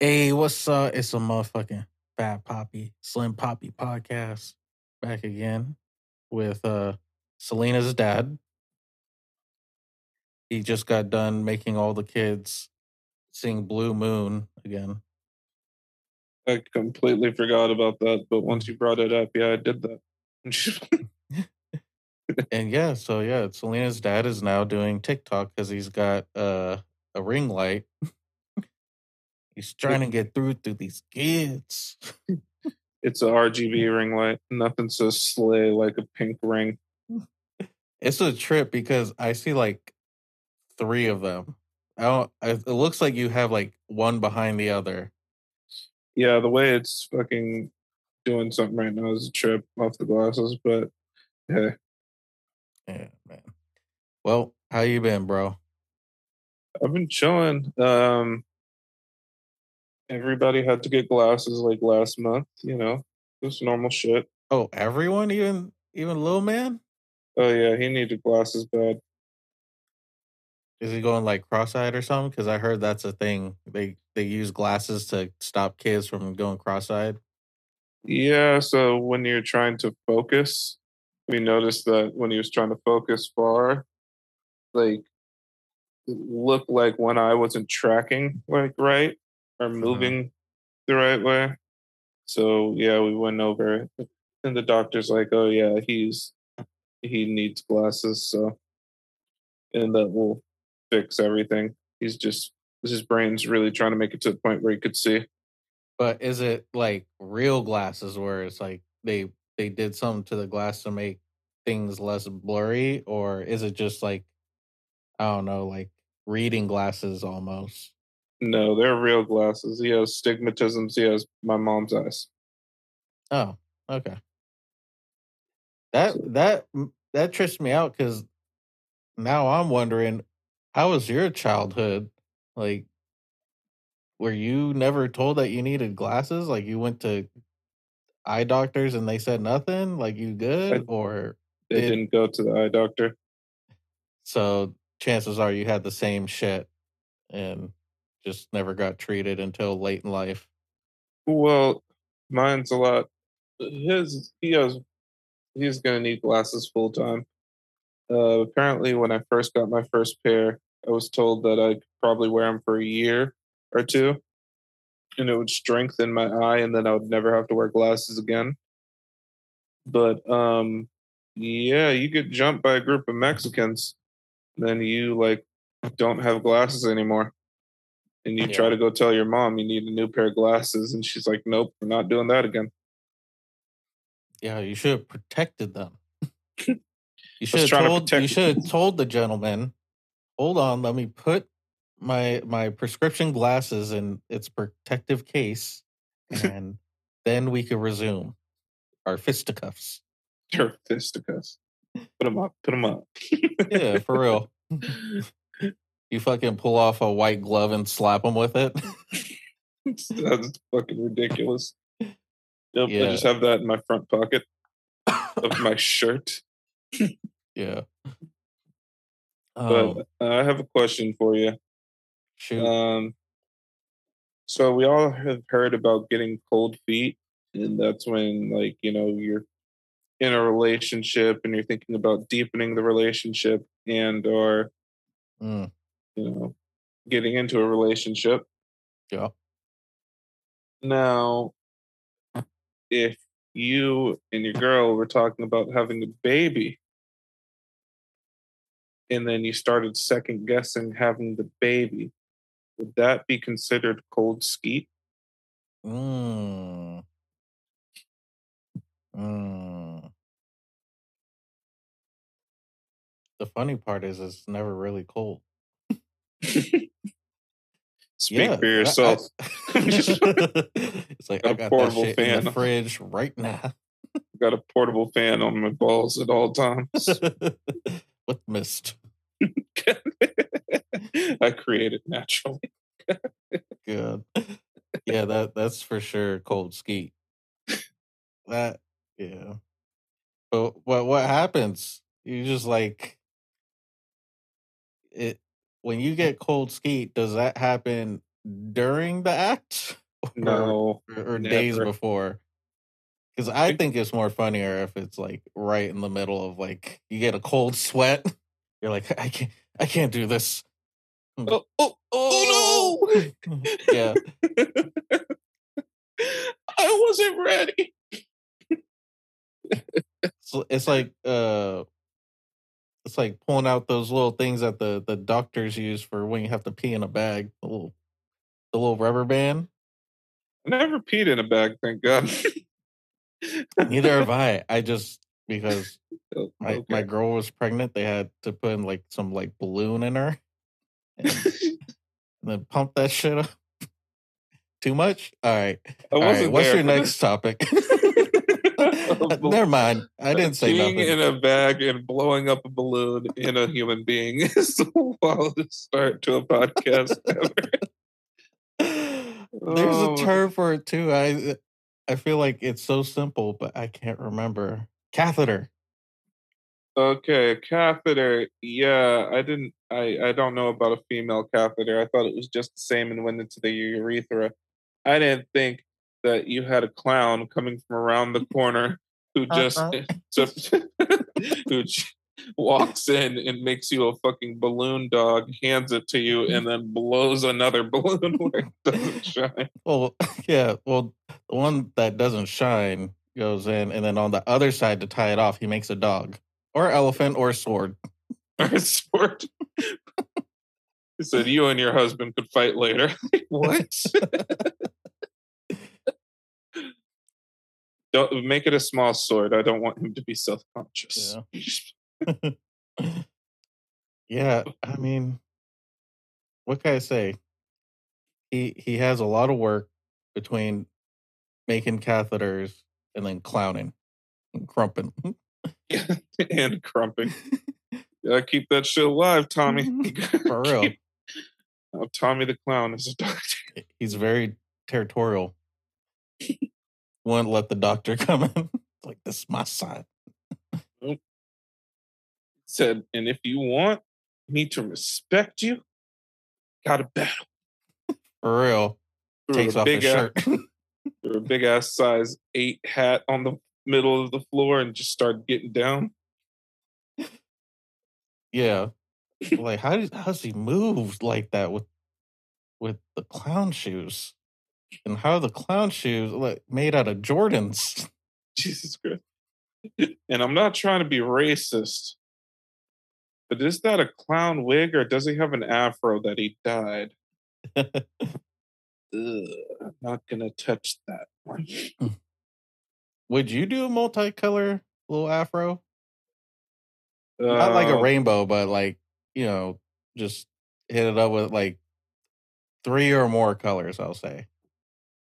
Hey, what's up? It's a motherfucking Fat Poppy, Slim Poppy podcast back again with uh Selena's dad. He just got done making all the kids sing Blue Moon again. I completely forgot about that, but once you brought it up, yeah, I did that. and yeah, so yeah, Selena's dad is now doing TikTok because he's got uh, a ring light. He's trying to get through to these kids. it's a RGB ring light. Nothing so slay like a pink ring. It's a trip because I see like three of them. I don't. It looks like you have like one behind the other. Yeah, the way it's fucking doing something right now is a trip off the glasses, but hey. Yeah, man. Well, how you been, bro? I've been chilling. Um everybody had to get glasses like last month, you know. Just normal shit. Oh, everyone, even even little man? Oh yeah, he needed glasses bad. Is he going like cross-eyed or something? Because I heard that's a thing. They they use glasses to stop kids from going cross-eyed. Yeah, so when you're trying to focus, we noticed that when he was trying to focus far, like it looked like one eye wasn't tracking like right or uh-huh. moving uh-huh. the right way. So yeah, we went over and the doctor's like, Oh yeah, he's he needs glasses, so and that will fix everything. He's just his brain's really trying to make it to the point where he could see. But is it like real glasses where it's like they they did something to the glass to make things less blurry, or is it just like I don't know, like reading glasses almost? No, they're real glasses. He has stigmatisms. He has my mom's eyes. Oh, okay. That that that trips me out because now I'm wondering how was your childhood? Like, were you never told that you needed glasses? Like, you went to eye doctors and they said nothing? Like, you good? I, or they did, didn't go to the eye doctor. So, chances are you had the same shit and just never got treated until late in life. Well, mine's a lot. His, he has, he's to need glasses full time. Uh, apparently, when I first got my first pair, I was told that I could probably wear them for a year or two, and it would strengthen my eye, and then I would never have to wear glasses again. But um, yeah, you get jumped by a group of Mexicans, then you like don't have glasses anymore, and you yeah. try to go tell your mom you need a new pair of glasses, and she's like, "Nope, we're not doing that again." Yeah, you should have protected them. You should have told. To you should have told the gentleman, "Hold on, let me put my my prescription glasses in its protective case, and then we could resume our fisticuffs." Your fisticuffs. Put them up. Put them up. yeah, for real. You fucking pull off a white glove and slap them with it. That's fucking ridiculous. Yep, yeah. I just have that in my front pocket of my shirt. yeah. But um, I have a question for you. Shoot. Um, so we all have heard about getting cold feet, and that's when, like, you know, you're in a relationship and you're thinking about deepening the relationship and or, mm. You know, getting into a relationship. Yeah. Now, if you and your girl were talking about having a baby and then you started second guessing having the baby, would that be considered cold skeet? Mm. Mm. The funny part is it's never really cold. Speak yeah, for yourself. I, I, it's like a I got portable that fan in the fridge right now. got a portable fan on my balls at all times. With mist. I create it naturally. Good. Yeah, that that's for sure cold skeet. That yeah. But what what happens? You just like it when you get cold skeet, does that happen during the act No, or, or days before? Because I think it's more funnier if it's like right in the middle of like you get a cold sweat. You're like, I can't, I can't do this. Oh, oh, oh no! yeah, I wasn't ready. it's, it's like uh, it's like pulling out those little things that the the doctors use for when you have to pee in a bag. The little, the little rubber band. I never peed in a bag, thank God. Neither have I. I just because Oh, my okay. my girl was pregnant, they had to put in like some like balloon in her, and, and then pump that shit up. Too much. All right. All right. What's there your next topic? Never mind. I didn't say nothing. in a bag and blowing up a balloon in a human being is the wildest start to a podcast ever. There's Oh. a term for it too. I I feel like it's so simple, but I can't remember. Catheter. Okay, catheter. Yeah, I didn't. I I don't know about a female catheter. I thought it was just the same and went into the urethra. I didn't think that you had a clown coming from around the corner who just uh-huh. just who walks in and makes you a fucking balloon dog, hands it to you, and then blows another balloon where it doesn't shine. Well, yeah. Well, the one that doesn't shine goes in, and then on the other side to tie it off, he makes a dog or elephant or sword. Or sword. He said, "You and your husband could fight later." what? Don't make it a small sword. I don't want him to be self-conscious. yeah, I mean, what can I say? He he has a lot of work between making catheters and then clowning and crumping. and crumping. Gotta keep that shit alive, Tommy. For real. Keep- Oh, Tommy the clown is a doctor. He's very territorial. Won't let the doctor come in. like this is my side. Mm. Said, and if you want me to respect you, gotta battle. For real. Takes off his big ass, shirt. threw a big ass size eight hat on the middle of the floor and just started getting down. yeah. Like how does how does he move like that with with the clown shoes? And how the clown shoes like made out of Jordans? Jesus Christ. And I'm not trying to be racist, but is that a clown wig or does he have an afro that he dyed? Ugh, I'm not gonna touch that one. Would you do a multicolor little afro? Not like a Uh, rainbow, but like, you know, just hit it up with like three or more colors, I'll say.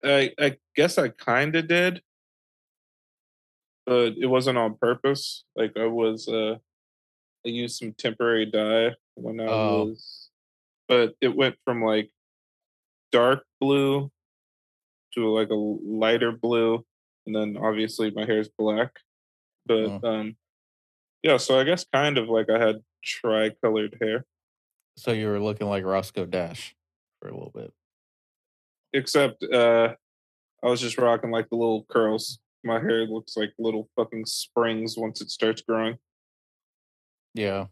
I I guess I kind of did, but it wasn't on purpose. Like I was, uh I used some temporary dye when I Oh. was, but it went from like dark blue to like a lighter blue, and then obviously my hair is black. But um, yeah. So I guess kind of like I had tri-colored hair, So you were looking like Roscoe Dash for a little bit. Except uh, I was just rocking like the little curls. My hair looks like little fucking springs once it starts growing. Yeah.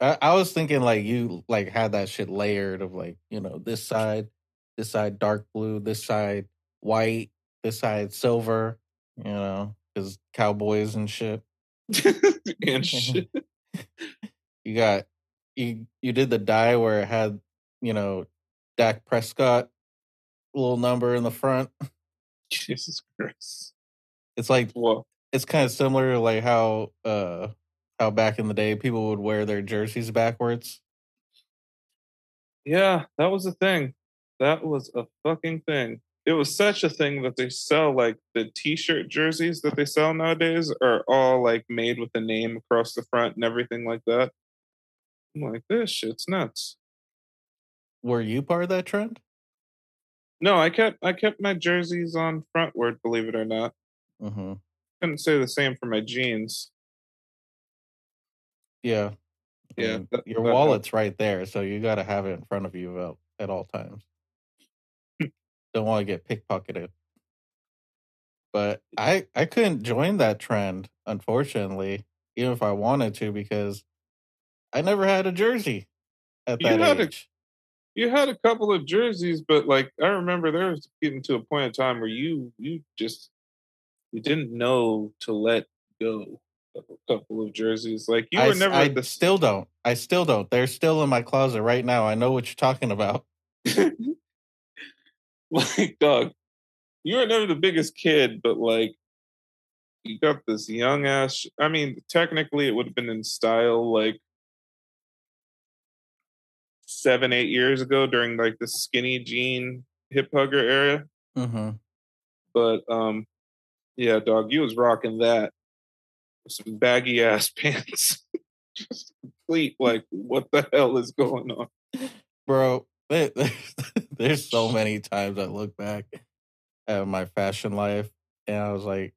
I, I was thinking like you like had that shit layered of like, you know, this side, this side dark blue, this side white, this side silver, you know, because cowboys and shit. and shit. You got you you did the dye where it had, you know, Dak Prescott little number in the front. Jesus Christ. It's like Well, it's kind of similar to like how uh how back in the day people would wear their jerseys backwards. yeah, that was a thing. That was a fucking thing. It was such a thing that they sell like the t-shirt jerseys that they sell nowadays are all like made with the name across the front and everything like that. I'm like, this shit's nuts. Were you part of that trend? No, I kept I kept my jerseys on frontward, believe it or not. Mm-hmm. Couldn't say the same for my jeans. Yeah. Yeah, your that wallet's right there, so you got to have it in front of you at, at all times. don't want to get pickpocketed. But I I couldn't join that trend, unfortunately, even if I wanted to, because I never had a jersey at You that had a- age. You had a couple of jerseys, but like I remember there was getting to a point in time where you you just you didn't know to let go of a couple of jerseys. Like you were never I the still don't. I still don't. They're still in my closet right now. I know what you're talking about. like dog. You were never the biggest kid, but like you got this young ass. I mean, technically, it would have been in style like seven, eight years ago during like the skinny jean hip hugger era. hmm But um, yeah, dog, you was rocking that some baggy ass pants. Just complete like, what the hell is going on? Bro, there's so many times I look back at my fashion life and I was like,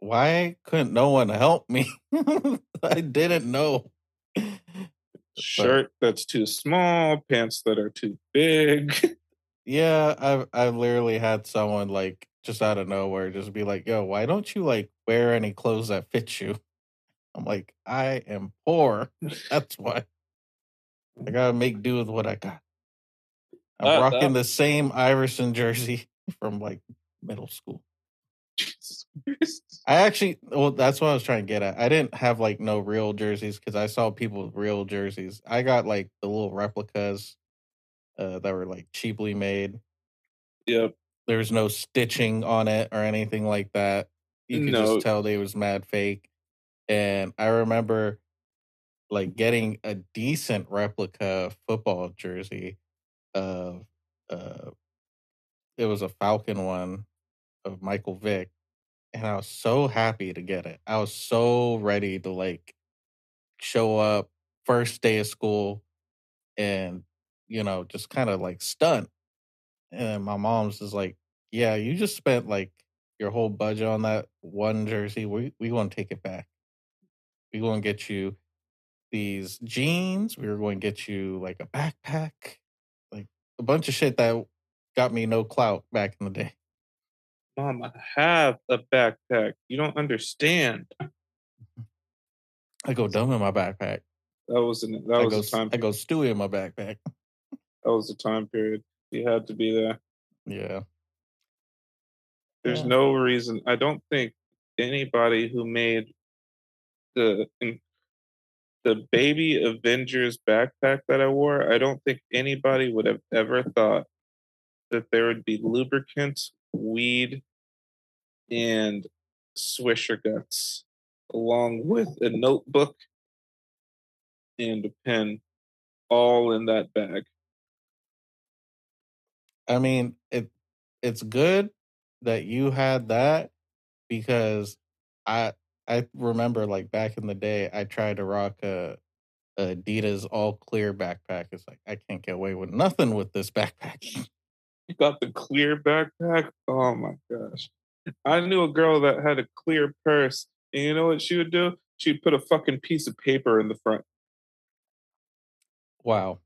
why couldn't no one help me? I didn't know. Shirt that's too small, pants that are too big. Yeah, I've I've literally had someone like just out of nowhere just be like, "Yo, why don't you like wear any clothes that fit you?" I'm like, "I am poor. That's why. I gotta make do with what I got." I'm rocking the same Iverson jersey from like middle school. I actually, well, that's what I was trying to get at. I didn't have like no real jerseys because I saw people with real jerseys. I got like the little replicas uh, that were like cheaply made. Yep. there was no stitching on it or anything like that. You could No. just tell they was mad fake. And I remember like getting a decent replica football jersey of uh it was a Falcon one of Michael Vick. And I was so happy to get it. I was so ready to like show up first day of school and you know just kind of like stunt and my mom's is like, "Yeah, you just spent like your whole budget on that one jersey. We we going to take it back. We going to get you these jeans. We were going to get you like a backpack, like a bunch of shit that got me no clout back in the day." Mom, I have a backpack. You don't understand. I go dumb in my backpack. That was an, that I was go the time I go Stewie in my backpack. that was the time period. You had to be there. Yeah. There's Yeah. no reason. I don't think anybody who made the the baby Avengers backpack that I wore, I don't think anybody would have ever thought that there would be lubricants, weed, and Swisher guts, along with a notebook and a pen, all in that bag. I mean, it it's good that you had that because I I remember like back in the day I tried to rock a, a Adidas all clear backpack. It's like I can't get away with nothing with this backpack. You got the clear backpack. Oh my gosh. I knew a girl that had a clear purse. And you know what she would do? She'd put a fucking piece of paper in the front. Wow.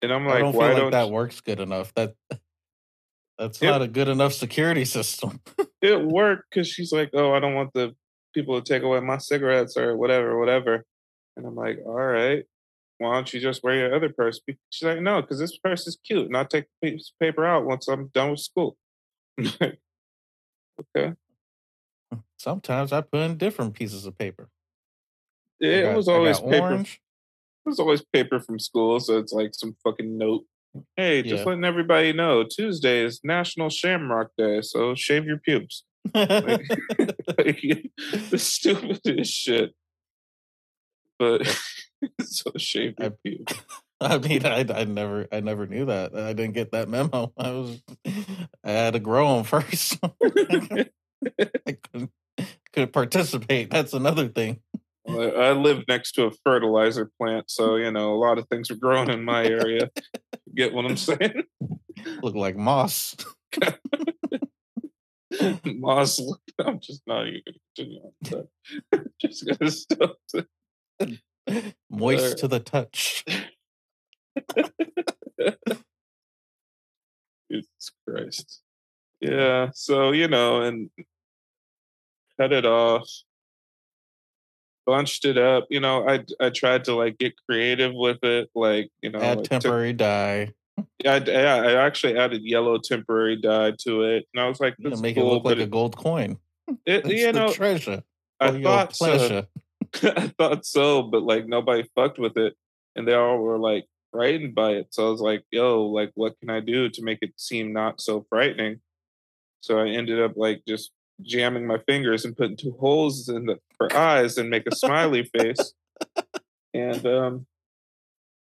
And I'm like, I don't why like don't that works good enough. That that's Yep. not a good enough security system. it worked Because she's like, oh, I don't want the people to take away my cigarettes or whatever, whatever. And I'm like, all right. Why don't you just wear your other purse? She's like, no, because this purse is cute, and I'll take the piece of paper out once I'm done with school. Okay. Hmm, sometimes I put in different pieces of paper. It got- was always paper orange. There's always paper from school, so it's like some fucking note. Hmm, hey, just Yeah. letting everybody know Tuesday is National Shamrock Day, so shave your pubes. Like, the stupidest shit. But so shave your I- I mean, I, I never, I never knew that. I didn't get that memo. I was, I had to grow them first. I couldn't, couldn't participate. That's another thing. Well, I live next to a fertilizer plant, so you know a lot of things are growing in my area. Get what I'm saying? Look like moss, Moss, I'm just not even gonna continue on that. just gonna stop. there. moist to the touch. Jesus Christ. Yeah, so you know, and cut it off, bunched it up. You know, I I tried to like get creative with it, like you know, Add temporary dye. Yeah, I, I actually added yellow temporary dye to it, and I was like, You know, make cool," it look like but a gold coin. it, It's you know, treasure. I thought so. I thought so, but like nobody fucked with it, and they all were like frightened by it. So I was like, "Yo, like, what can I do to make it seem not so frightening?" So I ended up like just jamming my fingers and putting two holes in the for eyes and make a smiley face. And um,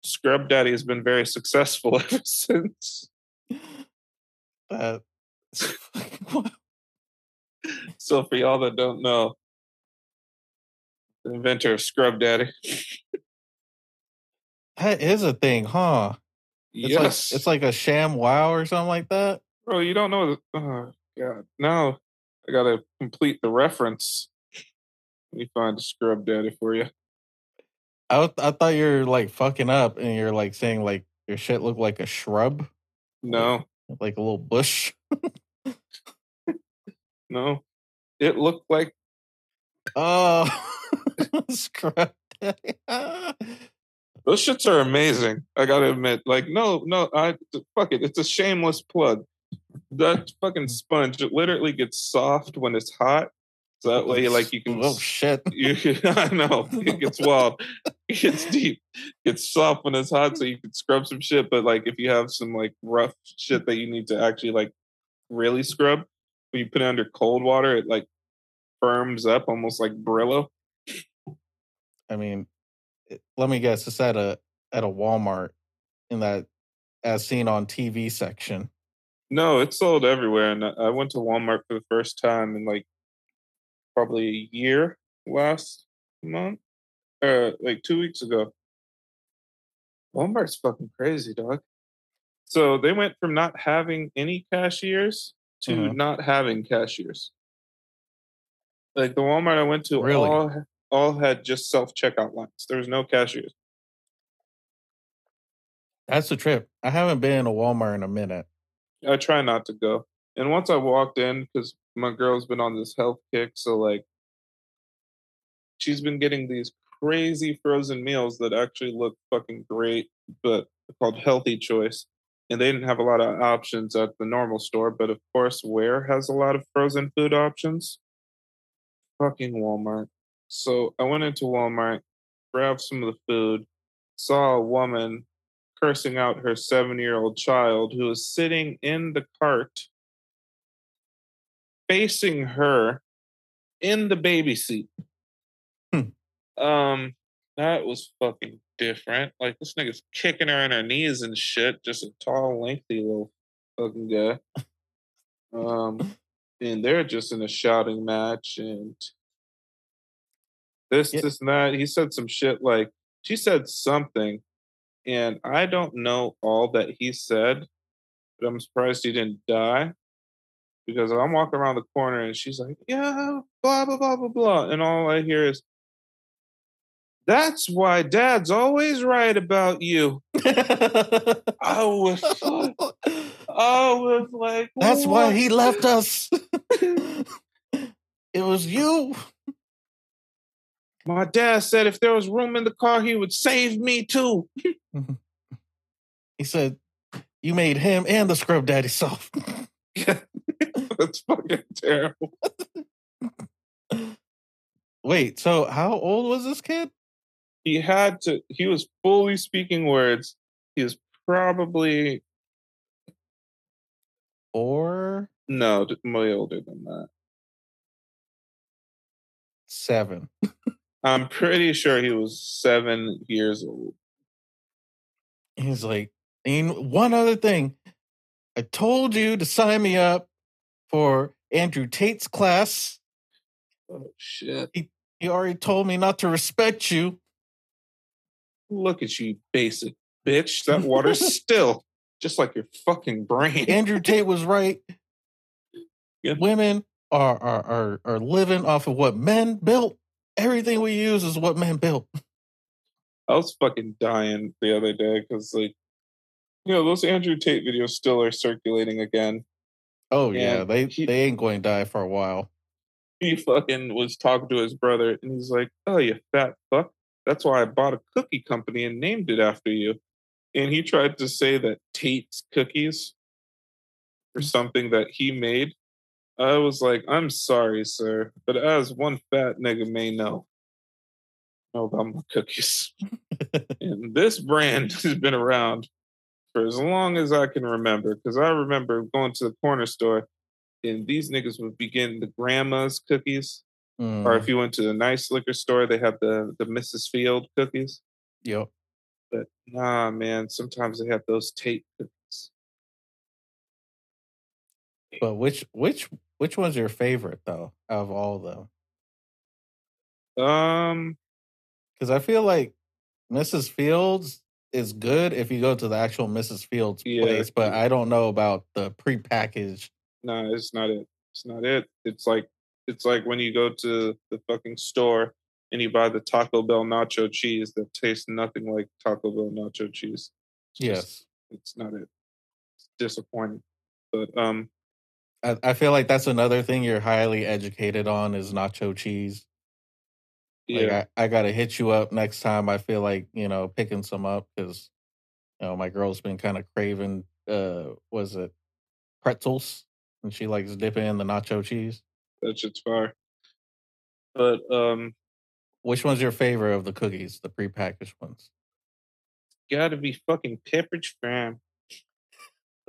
Scrub Daddy has been very successful ever since. That- So for y'all that don't know, the inventor of Scrub Daddy. that is a thing, huh? It's yes, like it's like a sham wow or something like that. bro. You don't know. The, oh God, now I gotta complete the reference. Let me find a Scrub Daddy for you. I I thought you were like fucking up and you're like saying like your shit looked like a shrub, No, like a little bush. no, it looked like Oh, scrub daddy. those shits are amazing. I gotta admit, like, no, no, I fuck it. It's a shameless plug. That fucking mm. sponge, it literally gets soft when it's hot. So that way, like, you can Oh shit! You can, I know it gets wild, it gets deep, it gets soft when it's hot, so you can scrub some shit. But like if you have some like rough shit that you need to actually like really scrub, when you put it under cold water, it like firms up almost like Brillo. I mean, it- let me guess. It's at a at a Walmart in that as seen on TV section. No, it's sold everywhere, and I went to Walmart for the first time in like probably a year last month, uh, like two weeks ago. Walmart's fucking crazy, dog. So they went from not having any cashiers to Mhm. not having cashiers. Like the Walmart I went to, Really? all all had just self checkout lines. There was no cashiers. That's the trip. I haven't been in a Walmart in a minute. I try not to go. And once I walked in, because my girl's been on this health kick, so like she's been getting these crazy frozen meals that actually look fucking great, but called Healthy Choice. And they didn't have a lot of options at the normal store, but of course, Where has a lot of frozen food options? Fucking Walmart. So I went into Walmart, grabbed some of the food, saw a woman cursing out her seven year old child who was sitting in the cart facing her in the baby seat. Hmm. Um, that was fucking different. Like this nigga's kicking her in her knees and shit. Just a tall, lengthy little fucking guy. Um, and they're just in a shouting match and this, Yeah. this, and that. He said some shit like she said something, and I don't know all that he said, but I'm surprised he didn't die because I'm walking around the corner and she's like, yeah, blah, blah, blah, blah, blah. And all I hear is, that's why dad's always right about you. I was, I was like, That's why he left us. it was you. My dad said if there was room in the car, he would save me too. He said, You made him and the scrub daddy soft. That's fucking terrible. Wait, so how old was this kid? He had to, he was fully speaking words. He was probably, Four, no, way older than that. seven. I'm pretty sure he was seven years old. He's like, and one other thing. I told you to sign me up for Andrew Tate's class. Oh, shit. He already told me not to respect you. Look at you, basic bitch. That water's still just like your fucking brain. Andrew Tate was right. Yeah. Women are, are are are living off of what men built. Everything we use is what man built. I was fucking dying the other day because like You know, those Andrew Tate videos still are circulating again. Oh yeah, And they he- they ain't going to die for a while. He fucking was talking to his brother and he's like, Oh, you fat fuck. That's why I bought a cookie company and named it after you. And he tried to say that Tate's cookies or mm. something that he made. I was like, I'm sorry, sir, but as one fat nigga may know, know about my cookies. and this brand has been around for as long as I can remember. Because I remember going to the corner store and these niggas would be getting the grandma's cookies. Or Mm, if you went to a nice liquor store, they have the, the Mrs. Field cookies. yep. But nah, man, sometimes they have those Tate cookies. But which which which one's your favorite though of all of them? Um, Because I feel like Mrs. Fields is good if you go to the actual Mrs. Fields Yeah. place, but I don't know about the prepackaged. no, it's not it. It's not it. It's like it's like when you go to the fucking store and you buy the Taco Bell nacho cheese that tastes nothing like Taco Bell nacho cheese. It's just- Yes, it's not it. It's disappointing. But um, I, I feel like that's another thing you're highly educated on is nacho cheese. Like yeah, I, I gotta hit you up next time. I feel like you know picking some up because you know my girl's been kind of craving. Uh, was it pretzels? And she likes dipping in the nacho cheese. that shit's fire. But um, Which one's your favorite of the cookies, the prepackaged ones? gotta be fucking Pepperidge Farm.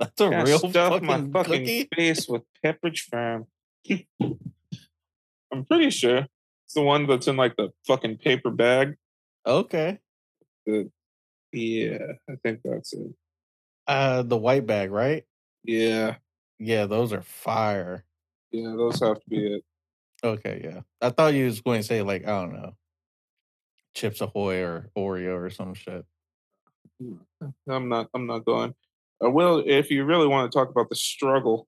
That's a real stuff fucking, my fucking cookie. face with Pepperidge Farm. I'm pretty sure it's the one that's in like the fucking paper bag. Okay, Yeah, I think that's it. uh, the white bag, right? Yeah, Yeah, those are fire. yeah, those have to be it. Okay, yeah. I thought you was going to say like I don't know, Chips Ahoy or Oreo or some shit. I'm not. I'm not going. I will if you really want to talk about the struggle.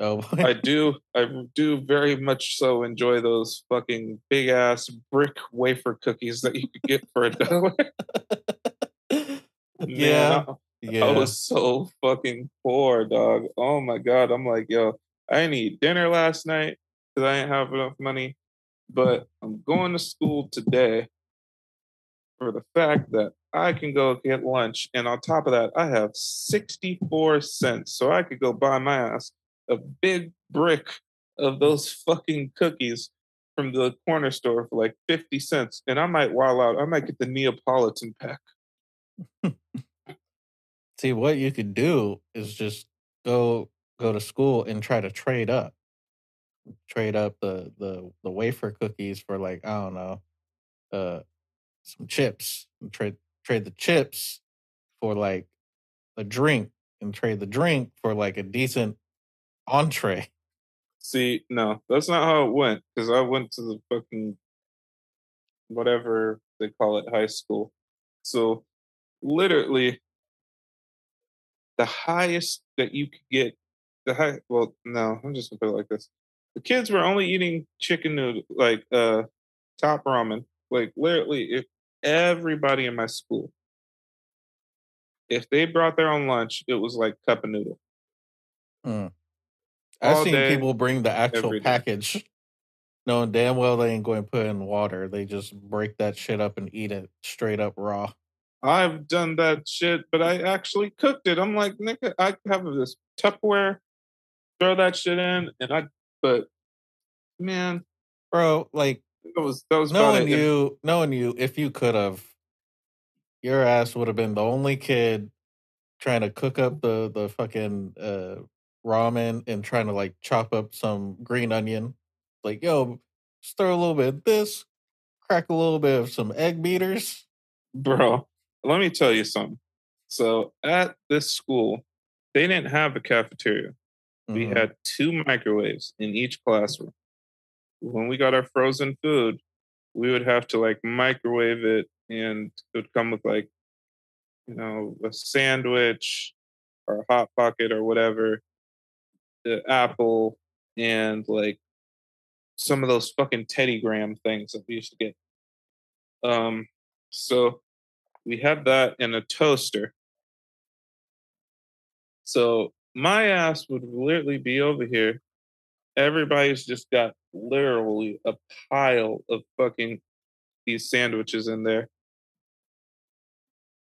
Oh, I do. I do very much so enjoy those fucking big ass brick wafer cookies that you could get for a dollar. Yeah, I- yeah. I was so fucking poor, dog. Oh my god. I'm like, yo, I didn't eat dinner last night because I didn't have enough money. But I'm going to school today for the fact that I can go get lunch. And on top of that, I have 64 cents. So I could go buy my ass a big brick of those fucking cookies from the corner store for like 50 cents. And I might wow out. I might get the Neapolitan pack. See, what you could do is just go go to school and try to trade up, trade up the the the wafer cookies for like I don't know, uh, some chips. And trade trade the chips for like a drink, and trade the drink for like a decent entree. See, no, that's not how it went. Because I went to the fucking whatever they call it, high school. So literally, the highest that you could get, the high. Well, no, I'm just gonna put it like this: the kids were only eating chicken noodle, like uh, top ramen. Like literally, if everybody in my school, if they brought their own lunch, it was like cup of noodle. Mm. I've All seen day, people bring the actual package, knowing damn well they ain't going to put in water. They just break that shit up and eat it straight up raw. I've done that shit, but I actually cooked it. I'm like, nigga, I have this Tupperware, throw that shit in, and I. But man, Bro, like that was that was knowing you, knowing you, if you could have, your ass would have been the only kid trying to cook up the the fucking uh, ramen and trying to like chop up some green onion. Like, yo, just throw a little bit of this, crack a little bit of some egg beaters. bro, let me tell you something. So at this school, they didn't have a cafeteria. We Mhm. had two microwaves in each classroom. When we got our frozen food, we would have to like microwave it, and it would come with like, you know, a sandwich or a hot pocket or whatever, the apple, and like some of those fucking Teddy Graham things that we used to get. Um, so we had that in a toaster, So my ass would literally be over here. Everybody's just got literally a pile of fucking these sandwiches in there.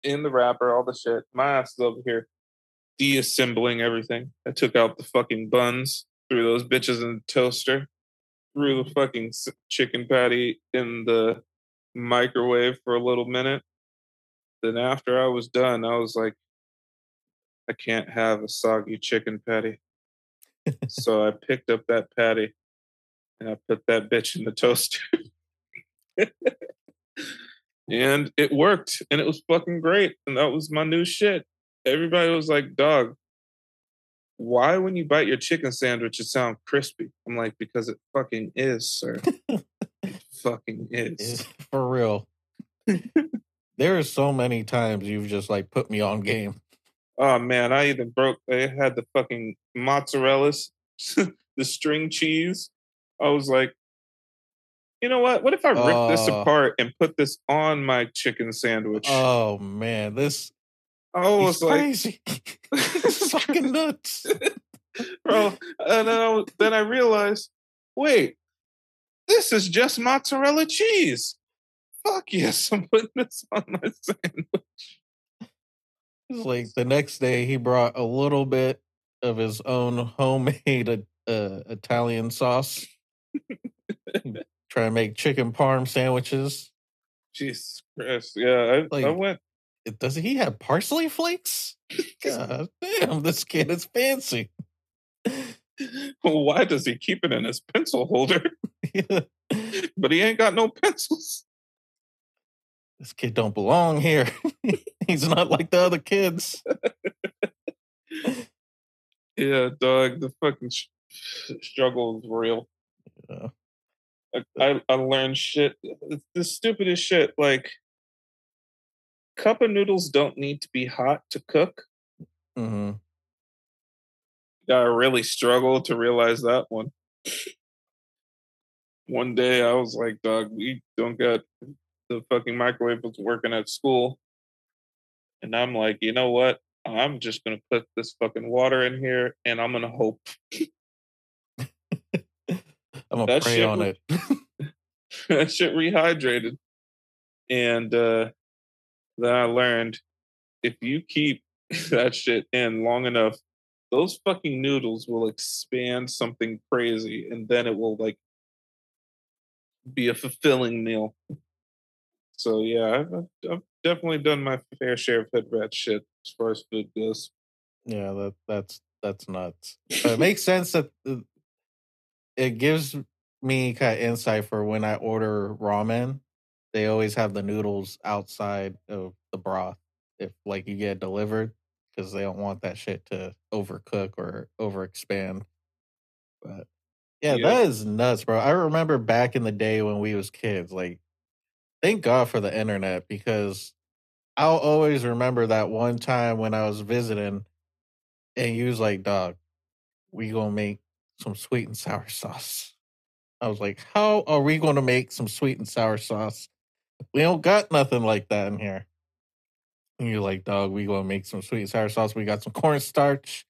In the wrapper, all the shit. My ass is over here deassembling everything. I took out the fucking buns, threw those bitches in the toaster, threw the fucking chicken patty in the microwave for a little minute. Then after I was done, I was like, I can't have a soggy chicken patty. So I picked up that patty and I put that bitch in the toaster. and it worked and it was fucking great. And that was my new shit. Everybody was like, dog, why when you bite your chicken sandwich it sound crispy? I'm like, because it fucking is, sir. it fucking is. For real. there are so many times you've just like put me on game. Oh man, I even broke They had the fucking mozzarellas, the string cheese. I was like, you know what? What if I rip uh, this apart and put this on my chicken sandwich? Oh man, this I was like, crazy. fucking nuts, bro. And then I, then I realized, wait, this is just mozzarella cheese. Fuck yes, I'm putting this on my sandwich. It's like the next day, he brought a little bit of his own homemade uh, Italian sauce. Try to make chicken parm sandwiches. Jesus Christ! Yeah, I, like, I went does he have parsley flakes? God damn, this kid is fancy. Well, why does he keep it in his pencil holder? yeah. But he ain't got no pencils. This kid don't belong here. He's not like the other kids. yeah, dog. The fucking sh- struggle is real. Yeah. I, I, I learned shit. the stupidest shit. Like cup of noodles don't need to be hot to cook. Mm-hmm. I really struggled to realize that one. one day I was like, dog, we don't get the fucking microwave was working at school. And I'm like, you know what? I'm just gonna put this fucking water in here and I'm gonna hope. I'm gonna pray on re- it. that shit rehydrated. And uh that I learned if you keep that shit in long enough, those fucking noodles will expand something crazy and then it will like be a fulfilling meal. So yeah, I've, I've definitely done my fair share of head rat shit as far as food goes. Yeah, that that's that's nuts. But it makes sense that it gives me kind of insight for when I order ramen they always have the noodles outside of the broth if like you get delivered because they don't want that shit to overcook or overexpand. But yeah, yeah, that is nuts, bro. I remember back in the day when we was kids, like thank God for the internet because I'll always remember that one time when I was visiting and you was like, dog, we gonna make some sweet and sour sauce. I was like, how are we gonna make some sweet and sour sauce we don't got nothing like that in here. And you're like, dog, we gonna make some sweet and sour sauce. We got some cornstarch.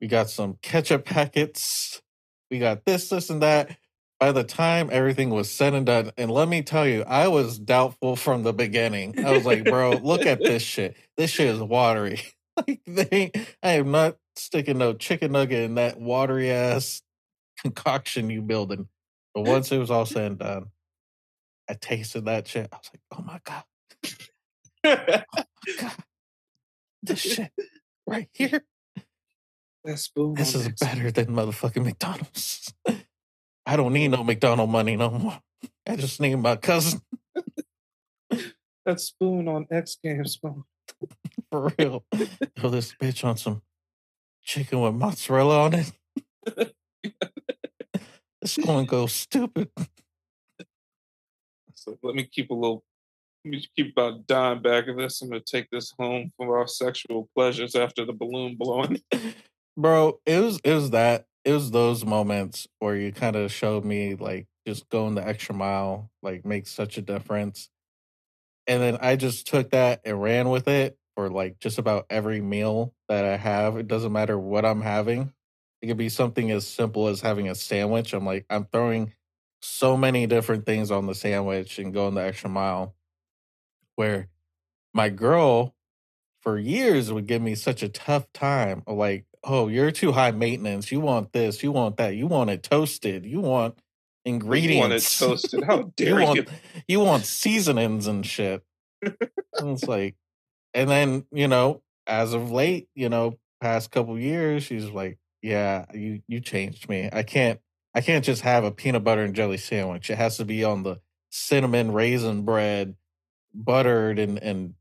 We got some ketchup packets. We got this, this, and that. By the time everything was said and done, and let me tell you, I was doubtful from the beginning. I was like, bro, look at this shit. This shit is watery. like they I am not sticking no chicken nugget in that watery ass concoction you building. But once it was all said and done, I tasted that shit. I was like, oh my God. oh my God. This shit right here. This is better than motherfucking McDonald's. I don't need no McDonald money no more. I just need my cousin. that spoon on X Games, bro. For real. Throw this bitch on some chicken with mozzarella on it. it's going to go stupid. So let me keep a little, let me keep about a dime back of this. I'm gonna take this home for our sexual pleasures after the balloon blowing. Bro, it was it was that it was those moments where you kind of showed me like just going the extra mile like makes such a difference. And then I just took that and ran with it for like just about every meal that I have. It doesn't matter what I'm having. It could be something as simple as having a sandwich. I'm like, I'm throwing so many different things on the sandwich and going the extra mile. Where my girl for years would give me such a tough time of like, oh, you're too high maintenance. You want this, you want that, you want it toasted, you want ingredients. You want it toasted. How dare you? Want, you? you want seasonings and shit. and it's like, and then you know, as of late, you know, past couple years, she's like, yeah, you you changed me. I can't I can't just have a peanut butter and jelly sandwich. It has to be on the cinnamon raisin bread, buttered and and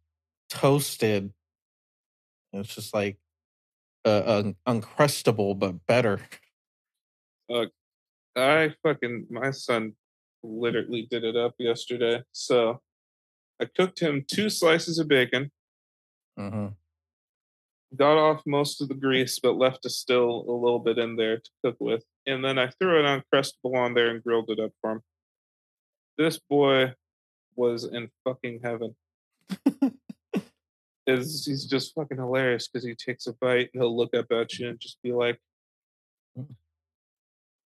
toasted. It's just like uh, uncrustable, but better. Uh, I fucking my son literally did it up yesterday. So I cooked him two slices of bacon. Mm-hmm. Got off most of the grease, but left a still a little bit in there to cook with. And then I threw it on Uncrustable on there and grilled it up for him. This boy was in fucking heaven. is he's just fucking hilarious because he takes a bite and he'll look up at you and just be like.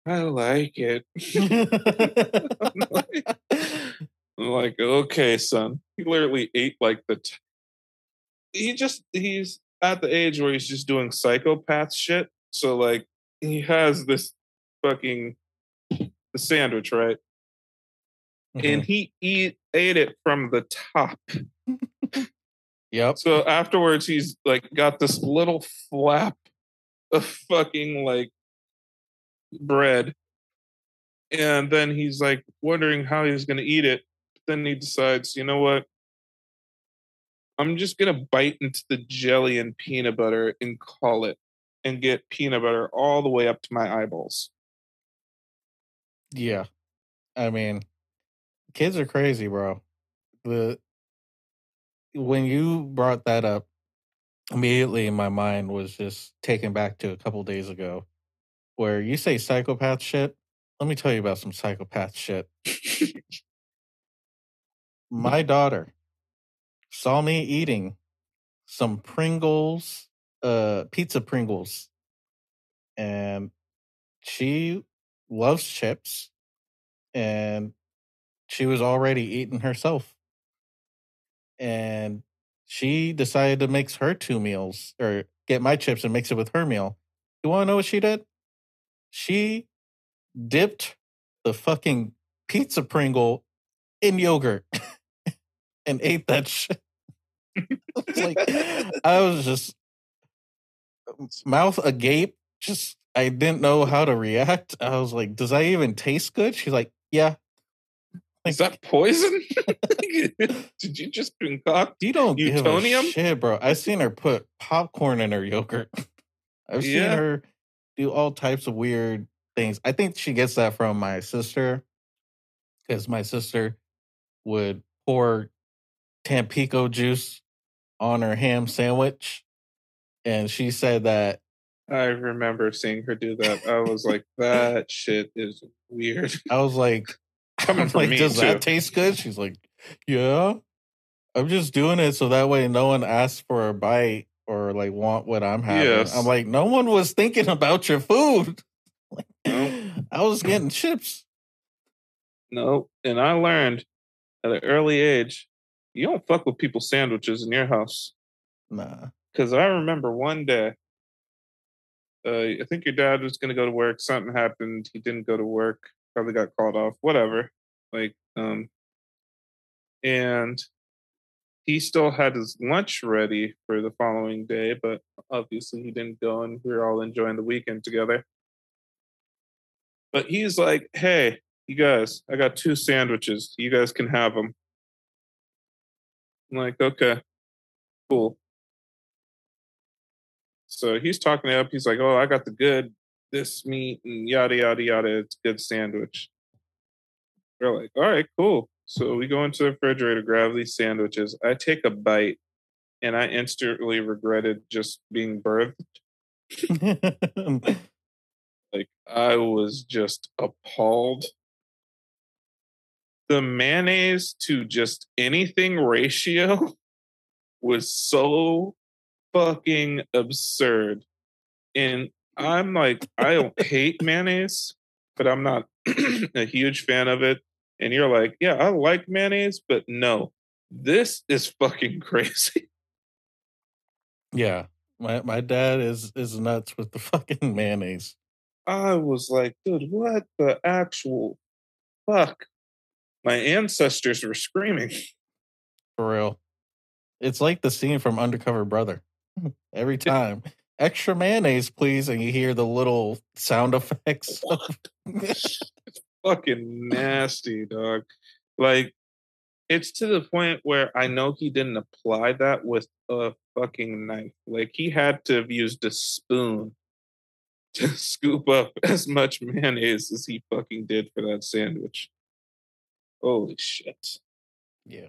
I like it. I'm, like, I'm like, okay, son. He literally ate like the. T- he just he's at the age where he's just doing psychopath shit. So like he has this fucking the sandwich, right? Mm-hmm. And he eat ate it from the top. Yep. So afterwards, he's like got this little flap of fucking like bread. And then he's like wondering how he's going to eat it. Then he decides, you know what? I'm just going to bite into the jelly and peanut butter and call it and get peanut butter all the way up to my eyeballs. Yeah. I mean, kids are crazy, bro. The when you brought that up, immediately my mind was just taken back to a couple days ago, where you say psychopath shit. Let me tell you about some psychopath shit. my daughter saw me eating some Pringles, uh, pizza Pringles, and she loves chips, and she was already eating herself and she decided to mix her two meals or get my chips and mix it with her meal. You want to know what she did? She dipped the fucking pizza Pringle in yogurt and ate that shit. like I was just mouth agape. Just I didn't know how to react. I was like, "Does that even taste good?" She's like, "Yeah." Is that poison? Did you just concoct you don't Utonium? Give a shit, bro. I've seen her put popcorn in her yogurt. I've yeah. seen her do all types of weird things. I think she gets that from my sister because my sister would pour Tampico juice on her ham sandwich. And she said that. I remember seeing her do that. I was like, that shit is weird. I was like, Coming from like, me does too. that taste good? She's like, yeah. I'm just doing it so that way no one asks for a bite or like want what I'm having. Yes. I'm like, no one was thinking about your food. I was getting chips. No, and I learned at an early age, you don't fuck with people's sandwiches in your house. Nah. Because I remember one day, uh, I think your dad was going to go to work. Something happened. He didn't go to work probably got called off, whatever. Like, um, and he still had his lunch ready for the following day, but obviously he didn't go, and we were all enjoying the weekend together. But he's like, "Hey, you guys, I got two sandwiches. You guys can have them." I'm like, "Okay, cool." So he's talking up. He's like, "Oh, I got the good this meat and yada yada yada. It's good sandwich. We're like, all right, cool. So we go into the refrigerator, grab these sandwiches. I take a bite and I instantly regretted just being birthed. like I was just appalled. The mayonnaise to just anything ratio was so fucking absurd. And I'm like, I don't hate mayonnaise, but I'm not a huge fan of it. And you're like, yeah, I like mayonnaise, but no, this is fucking crazy. Yeah. My my dad is is nuts with the fucking mayonnaise. I was like, dude, what the actual fuck? My ancestors were screaming. For real. It's like the scene from Undercover Brother. Every time. Extra mayonnaise, please. And you hear the little sound effects. Fucking nasty, dog. Like, it's to the point where I know he didn't apply that with a fucking knife. Like, he had to have used a spoon to scoop up as much mayonnaise as he fucking did for that sandwich. Holy shit. Yeah.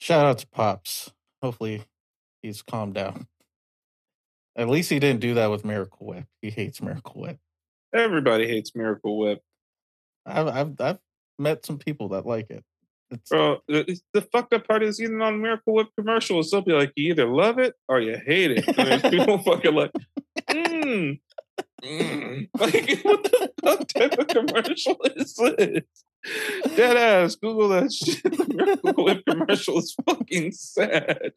Shout out to Pops. Hopefully he's calmed down. At least he didn't do that with Miracle Whip. He hates Miracle Whip. Everybody hates Miracle Whip. I've I've, I've met some people that like it. It's, Bro, the, the fucked up part is even on Miracle Whip commercials, they'll be like, you either love it or you hate it. And there's people fucking like, mm, mm. Like, what the fuck type of commercial is this? Dead ass. Google that shit. The Miracle Whip commercial is fucking sad.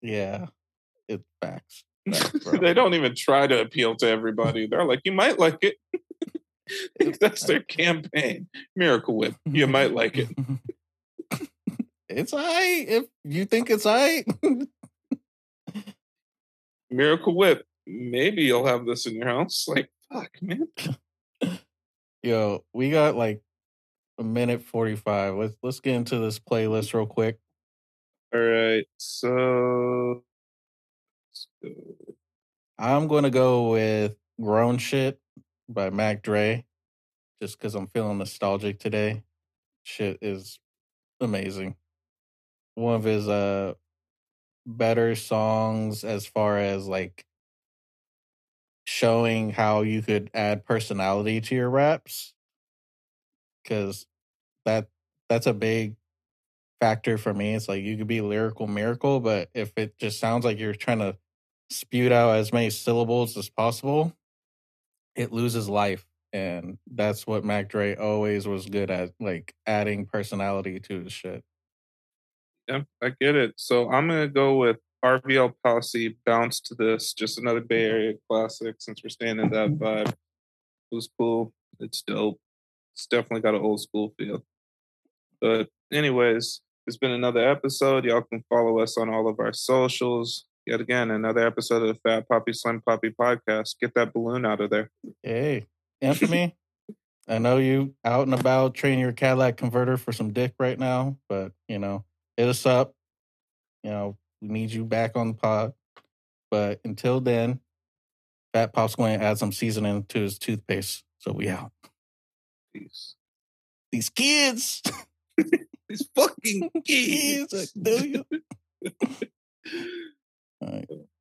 Yeah, it's facts. facts they don't even try to appeal to everybody. They're like, you might like it. If that's their campaign. Miracle Whip. You might like it. It's I. If you think it's I. Miracle Whip. Maybe you'll have this in your house. Like, fuck, man. Yo, we got like a minute forty five. Let's let's get into this playlist real quick. All right. So I'm gonna go with Grown Shit by Mac Dre, just because I'm feeling nostalgic today. Shit is amazing. One of his uh better songs as far as like showing how you could add personality to your raps because that that's a big factor for me it's like you could be lyrical miracle but if it just sounds like you're trying to spew out as many syllables as possible it loses life. And that's what Mac Dre always was good at, like adding personality to the shit. Yeah, I get it. So I'm gonna go with RBL Posse, Bounce to This, just another Bay mm-hmm. Area classic since we're staying in that mm-hmm. vibe. It was cool. It's dope. It's definitely got an old school feel. But anyways, it's been another episode. Y'all can follow us on all of our socials yet again another episode of the Fat Poppy Slim Poppy podcast. Get that balloon out of there. Hey, Anthony, I know you out and about training your Cadillac converter for some dick right now, but you know, hit us up. You know, we need you back on the pod. But until then, Fat Pop's going to add some seasoning to his toothpaste. So we out. Peace. These kids. These fucking kids. I tell you. All right. Mm.